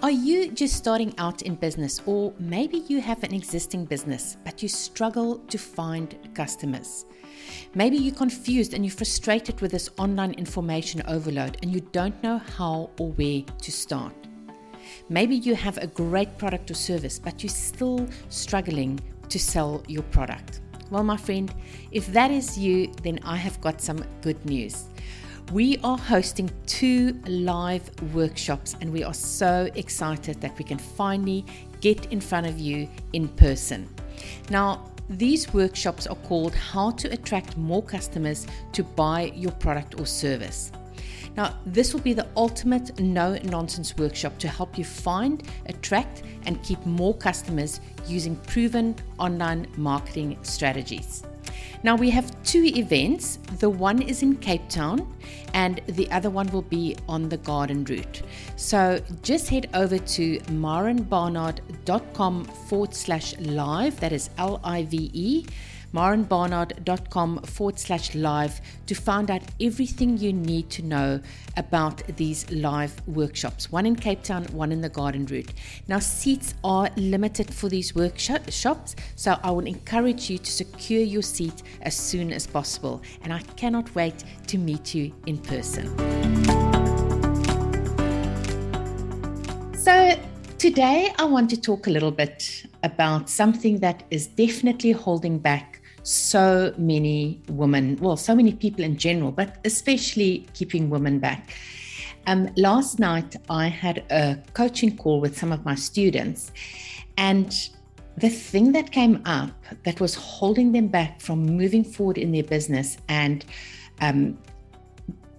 Are you just starting out in business, or maybe you have an existing business but you struggle to find customers? Maybe you're confused and you're frustrated with this online information overload and you don't know how or where to start. Maybe you have a great product or service but you're still struggling to sell your product. Well, my friend, if that is you, then I have got some good news. We are hosting two live workshops, and we are so excited that we can finally get in front of you in person. Now, these workshops are called How to Attract More Customers to Buy Your Product or Service. Now, this will be the ultimate no nonsense workshop to help you find, attract, and keep more customers using proven online marketing strategies. Now we have two events. The one is in Cape Town and the other one will be on the garden route. So just head over to marenbarnard.com forward slash live. That is L I V E marenbarnard.com forward slash live to find out everything you need to know about these live workshops. One in Cape Town, one in the Garden Route. Now, seats are limited for these workshops, so I will encourage you to secure your seat as soon as possible. And I cannot wait to meet you in person. So, today I want to talk a little bit about something that is definitely holding back so many women, well, so many people in general, but especially keeping women back. Um, last night, I had a coaching call with some of my students, and the thing that came up that was holding them back from moving forward in their business and um,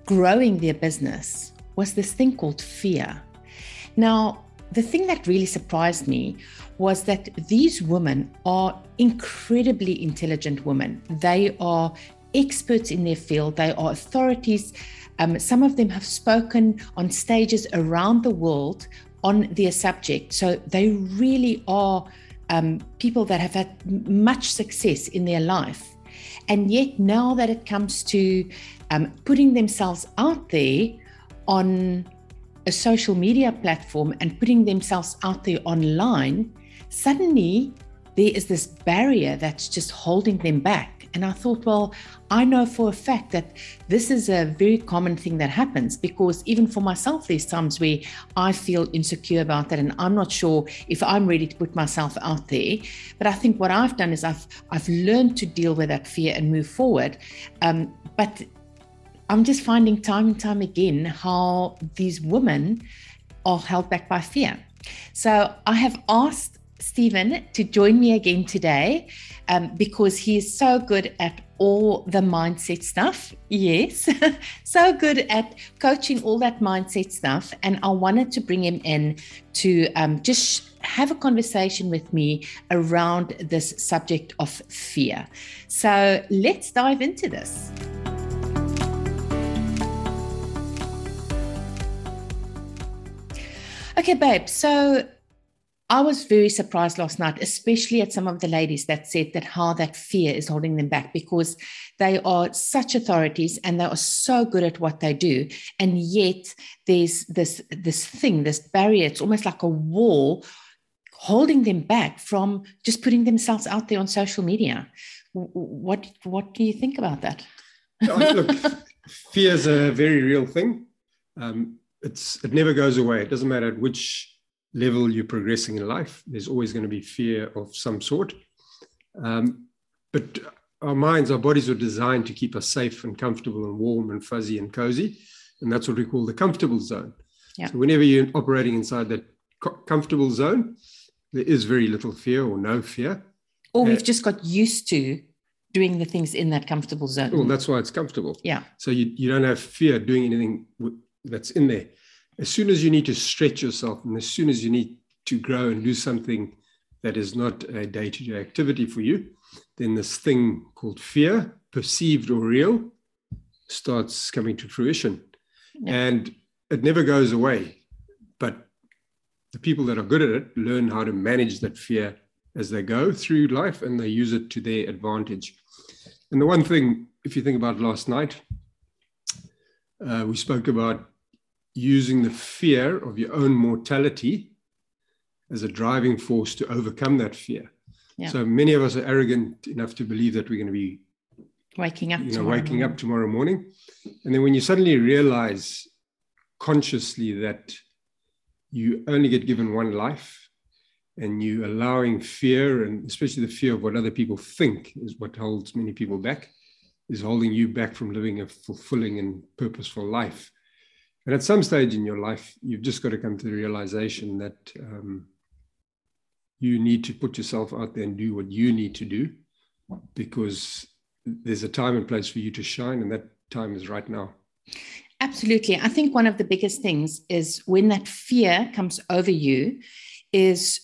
growing their business was this thing called fear. Now, the thing that really surprised me was that these women are incredibly intelligent women. They are experts in their field, they are authorities. Um, some of them have spoken on stages around the world on their subject. So they really are um, people that have had much success in their life. And yet, now that it comes to um, putting themselves out there on a social media platform and putting themselves out there online, suddenly there is this barrier that's just holding them back. And I thought, well, I know for a fact that this is a very common thing that happens because even for myself, there's times where I feel insecure about that, and I'm not sure if I'm ready to put myself out there. But I think what I've done is I've I've learned to deal with that fear and move forward. Um, but I'm just finding time and time again how these women are held back by fear. So I have asked Stephen to join me again today um, because he is so good at all the mindset stuff. Yes, so good at coaching all that mindset stuff. And I wanted to bring him in to um, just have a conversation with me around this subject of fear. So let's dive into this. Okay, babe. So I was very surprised last night, especially at some of the ladies that said that how that fear is holding them back because they are such authorities and they are so good at what they do. And yet there's this this thing, this barrier, it's almost like a wall holding them back from just putting themselves out there on social media. What what do you think about that? Look, fear is a very real thing. Um, it's it never goes away. It doesn't matter at which level you're progressing in life. There's always going to be fear of some sort. Um, but our minds, our bodies are designed to keep us safe and comfortable and warm and fuzzy and cozy, and that's what we call the comfortable zone. Yeah. So whenever you're operating inside that co- comfortable zone, there is very little fear or no fear. Or we've uh, just got used to doing the things in that comfortable zone. Well, that's why it's comfortable. Yeah. So you, you don't have fear doing anything that's in there. As soon as you need to stretch yourself, and as soon as you need to grow and do something that is not a day to day activity for you, then this thing called fear, perceived or real, starts coming to fruition. Yeah. And it never goes away. But the people that are good at it learn how to manage that fear as they go through life and they use it to their advantage. And the one thing, if you think about last night, uh, we spoke about using the fear of your own mortality as a driving force to overcome that fear. Yeah. So many of us are arrogant enough to believe that we're going to be waking up, you know, waking morning. up tomorrow morning, and then when you suddenly realize consciously that you only get given one life, and you allowing fear, and especially the fear of what other people think, is what holds many people back, is holding you back from living a fulfilling and purposeful life. And at some stage in your life, you've just got to come to the realization that um, you need to put yourself out there and do what you need to do because there's a time and place for you to shine, and that time is right now. Absolutely. I think one of the biggest things is when that fear comes over you, is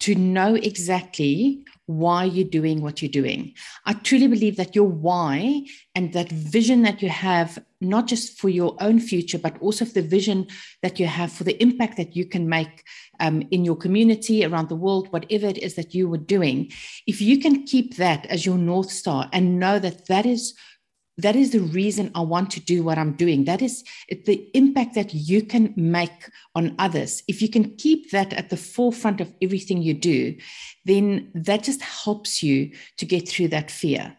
to know exactly why you're doing what you're doing. I truly believe that your why and that vision that you have, not just for your own future, but also the vision that you have for the impact that you can make um, in your community, around the world, whatever it is that you were doing, if you can keep that as your North Star and know that that is that is the reason I want to do what I'm doing. That is the impact that you can make on others. If you can keep that at the forefront of everything you do, then that just helps you to get through that fear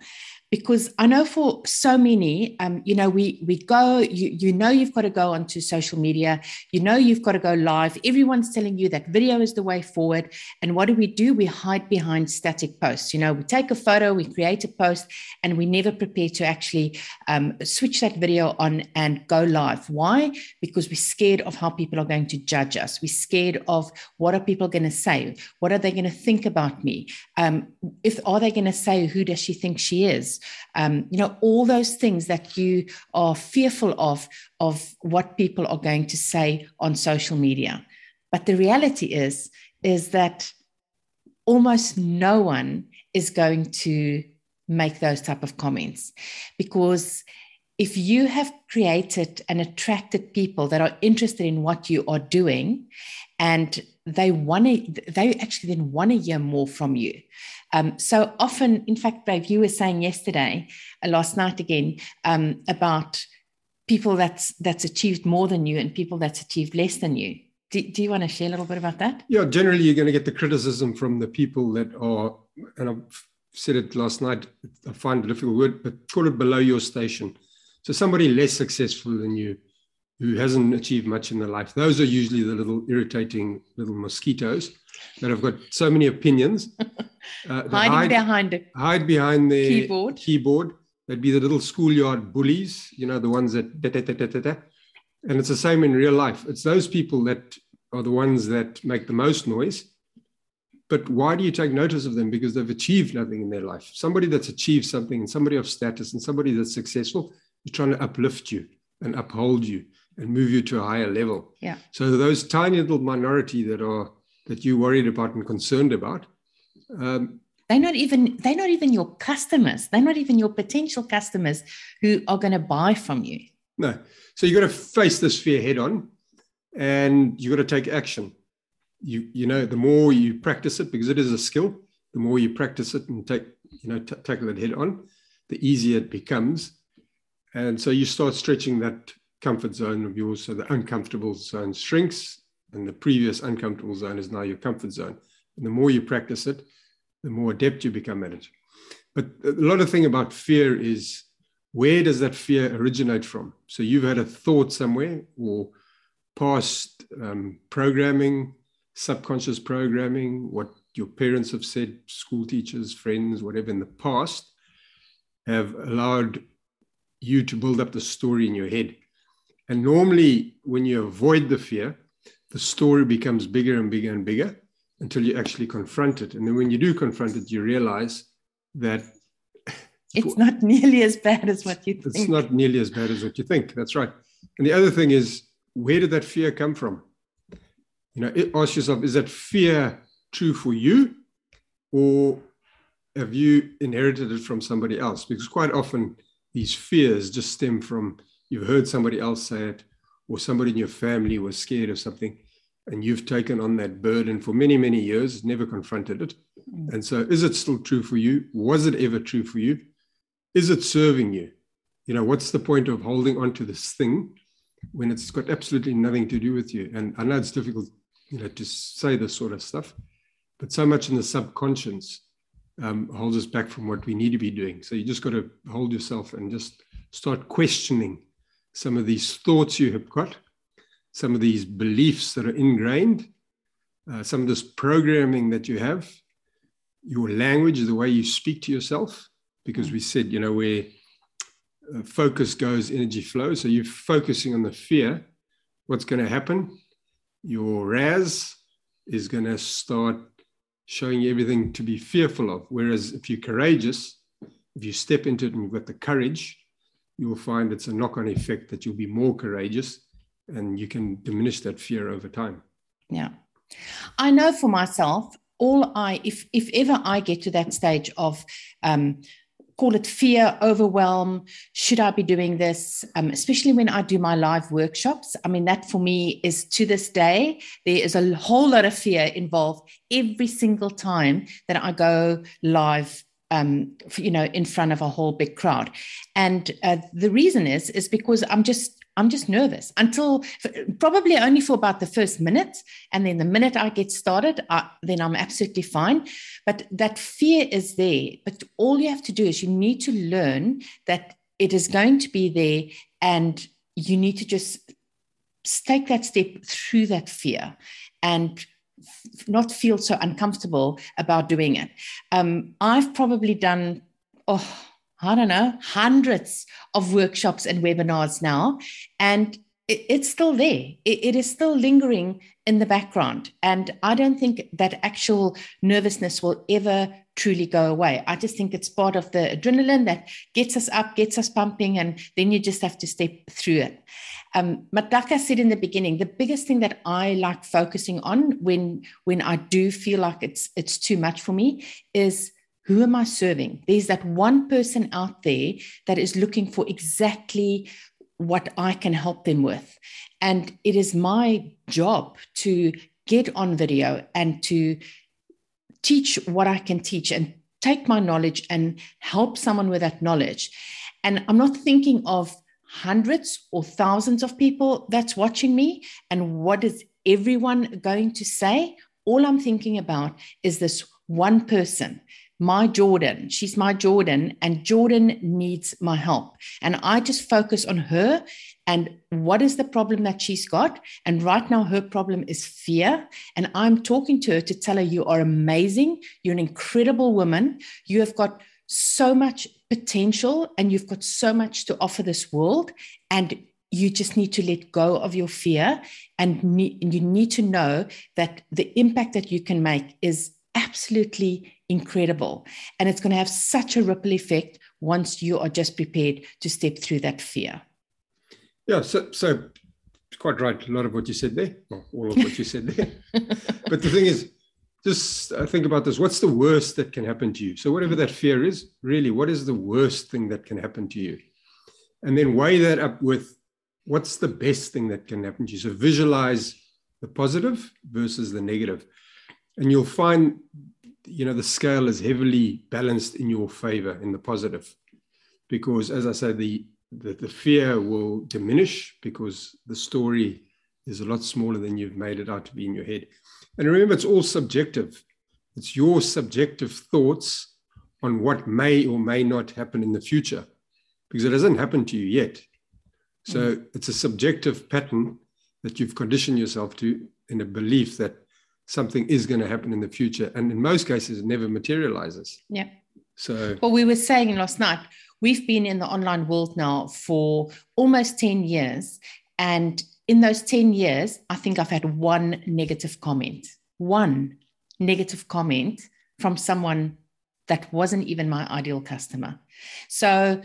because I know for so many, um, you know, we we go, you you know, you've got to go onto social media, you know, you've got to go live. Everyone's telling you that video is the way forward, and what do we do? We hide behind static posts. You know, we take a photo, we create a post, and we never prepare to actually um, switch that video on and go live. Why? Because we're scared of how people are going to judge us. We're scared of what are people going to say? What are they going to think about me? Um, if are they going to say who does she think she is? Um, you know, all those things that you are fearful of, of what people are going to say on social media. But the reality is, is that almost no one is going to make those type of comments because if you have created and attracted people that are interested in what you are doing and they want to they actually then want to hear more from you um, so often, in fact, Dave, you were saying yesterday, uh, last night again, um, about people that's that's achieved more than you and people that's achieved less than you. Do, do you want to share a little bit about that? Yeah, generally you're going to get the criticism from the people that are, and I've said it last night. I find a difficult word, but call it below your station. So somebody less successful than you, who hasn't achieved much in their life. Those are usually the little irritating little mosquitoes that have got so many opinions. Uh, Hiding hide, behind it. Hide behind the keyboard. Keyboard. They'd be the little schoolyard bullies, you know, the ones that da, da, da, da, da, da. And it's the same in real life. It's those people that are the ones that make the most noise. But why do you take notice of them? Because they've achieved nothing in their life. Somebody that's achieved something, and somebody of status, and somebody that's successful is trying to uplift you and uphold you and move you to a higher level. Yeah. So those tiny little minority that are that you're worried about and concerned about. Um, they're not even they're not even your customers. They're not even your potential customers who are going to buy from you. No. So you got to face this fear head on, and you got to take action. You you know the more you practice it because it is a skill. The more you practice it and take you know t- tackle it head on, the easier it becomes. And so you start stretching that comfort zone of yours. So the uncomfortable zone shrinks, and the previous uncomfortable zone is now your comfort zone. And the more you practice it, the more adept you become at it. But a lot of thing about fear is where does that fear originate from? So you've had a thought somewhere or past um, programming, subconscious programming, what your parents have said, school teachers, friends, whatever in the past, have allowed you to build up the story in your head. And normally, when you avoid the fear, the story becomes bigger and bigger and bigger until you actually confront it. And then when you do confront it, you realize that it's not nearly as bad as what you think. It's not nearly as bad as what you think. That's right. And the other thing is, where did that fear come from? You know, ask yourself, is that fear true for you? Or have you inherited it from somebody else? Because quite often these fears just stem from you've heard somebody else say it, or somebody in your family was scared of something, and you've taken on that burden for many, many years, never confronted it. Mm. And so, is it still true for you? Was it ever true for you? Is it serving you? You know, what's the point of holding on to this thing when it's got absolutely nothing to do with you. And I know it's difficult, you know, to say this sort of stuff, but so much in the subconscious um, holds us back from what we need to be doing. So you just got to hold yourself and just start questioning some of these thoughts you have got, some of these beliefs that are ingrained, uh, some of this programming that you have, your language, the way you speak to yourself, because we said, you know, where uh, focus goes, energy flows. So you're focusing on the fear. What's going to happen? Your RAS is going to start showing you everything to be fearful of. Whereas if you're courageous, if you step into it and you've got the courage, you will find it's a knock on effect that you'll be more courageous and you can diminish that fear over time. Yeah. I know for myself, all I, if, if ever I get to that stage of, um, call it fear, overwhelm. Should I be doing this? Um, especially when I do my live workshops. I mean, that for me is to this day, there is a whole lot of fear involved every single time that I go live um, you know, in front of a whole big crowd. And uh, the reason is, is because I'm just, I'm just nervous until probably only for about the first minute. And then the minute I get started, I, then I'm absolutely fine. But that fear is there. But all you have to do is you need to learn that it is going to be there and you need to just take that step through that fear and not feel so uncomfortable about doing it. Um, I've probably done, oh, I don't know, hundreds of workshops and webinars now, and it, it's still there. It, it is still lingering in the background. And I don't think that actual nervousness will ever truly go away. I just think it's part of the adrenaline that gets us up, gets us pumping, and then you just have to step through it. Um, Mataka said in the beginning, the biggest thing that I like focusing on when when I do feel like it's it's too much for me is who am I serving? There's that one person out there that is looking for exactly what I can help them with. And it is my job to get on video and to teach what I can teach and take my knowledge and help someone with that knowledge. And I'm not thinking of hundreds or thousands of people that's watching me and what is everyone going to say all i'm thinking about is this one person my jordan she's my jordan and jordan needs my help. And i just focus on her and what is the problem that she's got. And right now her problem is fear. And i'm talking to her to tell her you are amazing. You're an incredible woman. You have got so much potential and you've got so much to offer this world. And you just need to let go of your fear and ne- you need to know that the impact that you can make is absolutely incredible and it's going to have such a ripple effect once you are just prepared to step through that fear yeah so so quite right a lot of what you said there well, all of what you said there but the thing is just uh, think about this. What's the worst that can happen to you? So, whatever that fear is, really, what is the worst thing that can happen to you? And then weigh that up with what's the best thing that can happen to you. So, visualize the positive versus the negative. And you'll find, you know, the scale is heavily balanced in your favor in the positive. Because, as I said, the, the, the fear will diminish because the story is a lot smaller than you've made it out to be in your head. And remember, it's all subjective. It's your subjective thoughts on what may or may not happen in the future because it hasn't happened to you yet. So mm. it's a subjective pattern that you've conditioned yourself to in a belief that something is going to happen in the future. And in most cases, it never materializes. Yeah. So, well, we were saying last night, we've been in the online world now for almost 10 years. And in those 10 years, I think I've had one negative comment, one negative comment from someone that wasn't even my ideal customer. So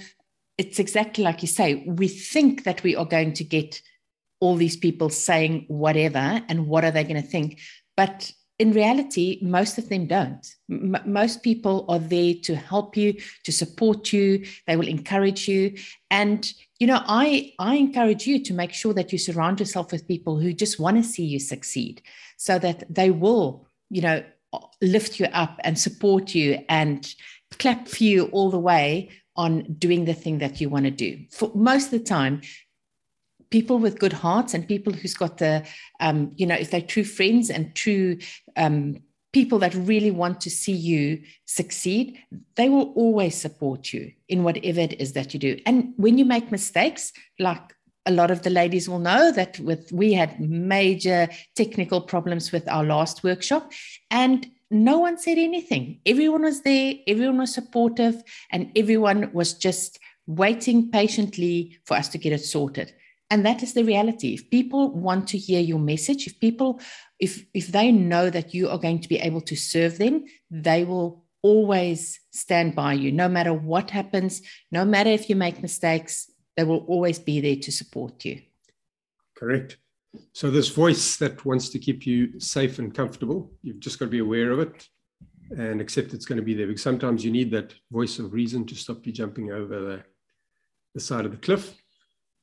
it's exactly like you say, we think that we are going to get all these people saying whatever and what are they going to think. But in reality, most of them don't. M- most people are there to help you, to support you. They will encourage you. And, you know, I, I encourage you to make sure that you surround yourself with people who just want to see you succeed so that they will, you know, lift you up and support you and clap for you all the way on doing the thing that you want to do. For most of the time, people with good hearts and people who's got the, um, you know, if they're true friends and true um, people that really want to see you succeed, they will always support you in whatever it is that you do. And when you make mistakes, like a lot of the ladies will know that with we had major technical problems with our last workshop and no one said anything everyone was there everyone was supportive and everyone was just waiting patiently for us to get it sorted and that is the reality if people want to hear your message if people if if they know that you are going to be able to serve them they will always stand by you no matter what happens no matter if you make mistakes they will always be there to support you. Correct. So, this voice that wants to keep you safe and comfortable, you've just got to be aware of it and accept it's going to be there because sometimes you need that voice of reason to stop you jumping over the, the side of the cliff.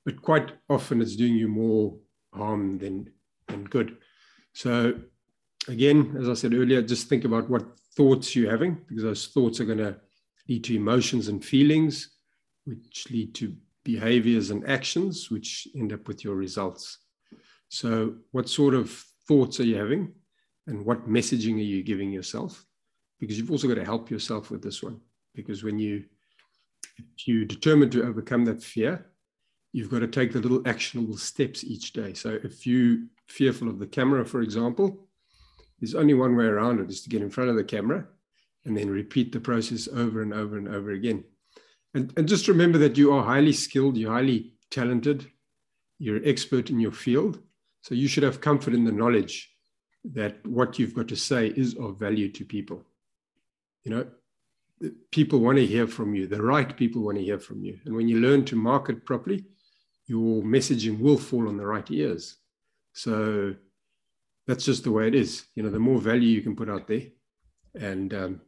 But quite often it's doing you more harm than, than good. So, again, as I said earlier, just think about what thoughts you're having because those thoughts are going to lead to emotions and feelings, which lead to behaviors and actions which end up with your results. So, what sort of thoughts are you having? And what messaging are you giving yourself? Because you've also got to help yourself with this one. Because when you if you determined to overcome that fear, you've got to take the little actionable steps each day. So if you're fearful of the camera, for example, there's only one way around it is to get in front of the camera and then repeat the process over and over and over again. And, and just remember that you are highly skilled, you're highly talented, you're an expert in your field. So you should have comfort in the knowledge that what you've got to say is of value to people. You know, people want to hear from you, the right people want to hear from you. And when you learn to market properly, your messaging will fall on the right ears. So that's just the way it is. You know, the more value you can put out there, and um,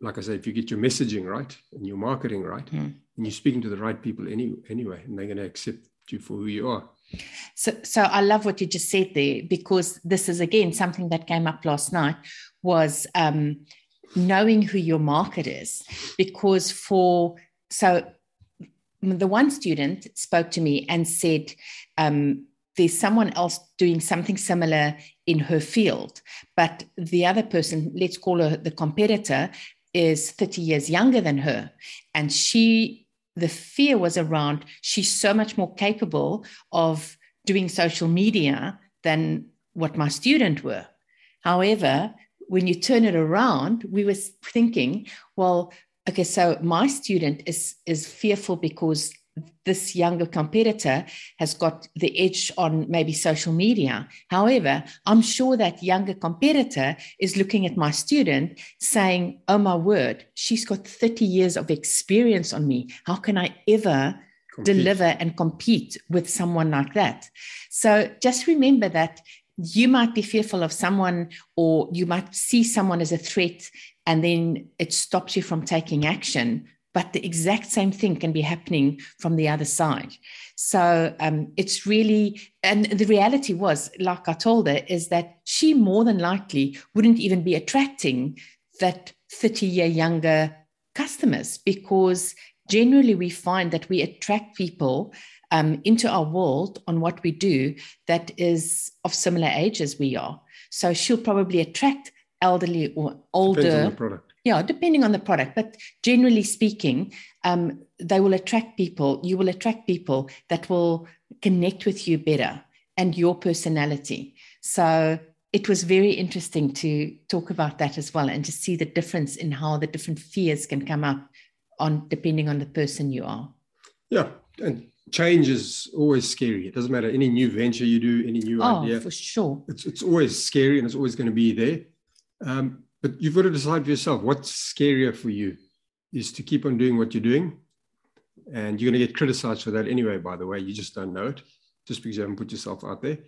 like I say, if you get your messaging right and your marketing right, mm. and you're speaking to the right people any, anyway, and they're going to accept you for who you are. So, so I love what you just said there because this is again something that came up last night was um, knowing who your market is. Because for so the one student spoke to me and said, um, there's someone else doing something similar in her field, but the other person, let's call her the competitor, is 30 years younger than her. And she, the fear was around, she's so much more capable of doing social media than what my student were. However, when you turn it around, we were thinking, well, okay, so my student is is fearful because this younger competitor has got the edge on maybe social media. However, I'm sure that younger competitor is looking at my student saying, Oh my word, she's got 30 years of experience on me. How can I ever compete. deliver and compete with someone like that? So just remember that you might be fearful of someone or you might see someone as a threat and then it stops you from taking action but the exact same thing can be happening from the other side. So um, it's really, and the reality was, like I told her, is that she more than likely wouldn't even be attracting that 30 year younger customers because generally we find that we attract people um, into our world on what we do that is of similar age as we are. So she'll probably attract elderly or older yeah, depending on the product, but generally speaking, um, they will attract people. You will attract people that will connect with you better and your personality. So it was very interesting to talk about that as well and to see the difference in how the different fears can come up on depending on the person you are. Yeah, and change is always scary. It doesn't matter any new venture you do, any new oh, idea. for sure. It's it's always scary and it's always going to be there. Um, but you've got to decide for yourself what's scarier for you is to keep on doing what you're doing. And you're going to get criticized for that anyway, by the way. You just don't know it just because you haven't put yourself out there.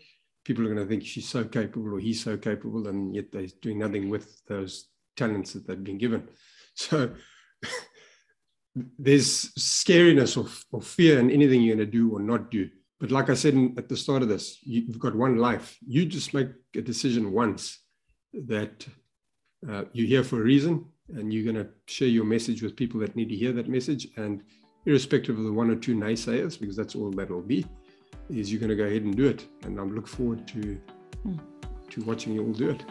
People are going to think she's so capable or he's so capable, and yet they're doing nothing with those talents that they've been given. So there's scariness or, or fear in anything you're going to do or not do. But like I said at the start of this, you've got one life. You just make a decision once that uh, you're here for a reason and you're going to share your message with people that need to hear that message. And irrespective of the one or two naysayers, because that's all that will be, is you're going to go ahead and do it. And I'm look forward to hmm. to watching you all do it.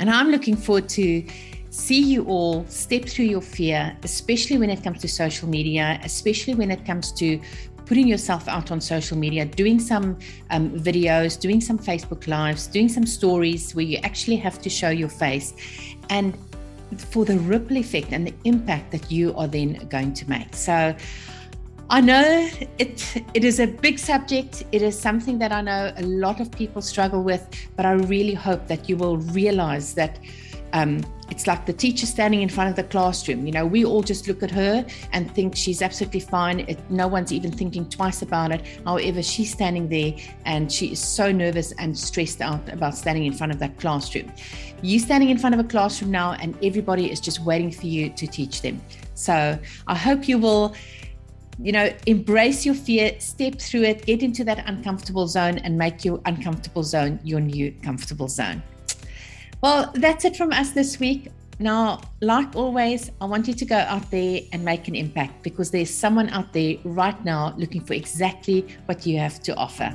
And I'm looking forward to see you all step through your fear, especially when it comes to social media, especially when it comes to putting yourself out on social media, doing some um, videos, doing some Facebook Lives, doing some stories where you actually have to show your face. And for the ripple effect and the impact that you are then going to make. So I know it it is a big subject. It is something that I know a lot of people struggle with, but I really hope that you will realize that um, it's like the teacher standing in front of the classroom. You know, we all just look at her and think she's absolutely fine. It, no one's even thinking twice about it. However, she's standing there and she is so nervous and stressed out about standing in front of that classroom. You're standing in front of a classroom now, and everybody is just waiting for you to teach them. So I hope you will you know, embrace your fear, step through it, get into that uncomfortable zone, and make your uncomfortable zone your new comfortable zone. Well, that's it from us this week. Now, like always, I want you to go out there and make an impact because there's someone out there right now looking for exactly what you have to offer.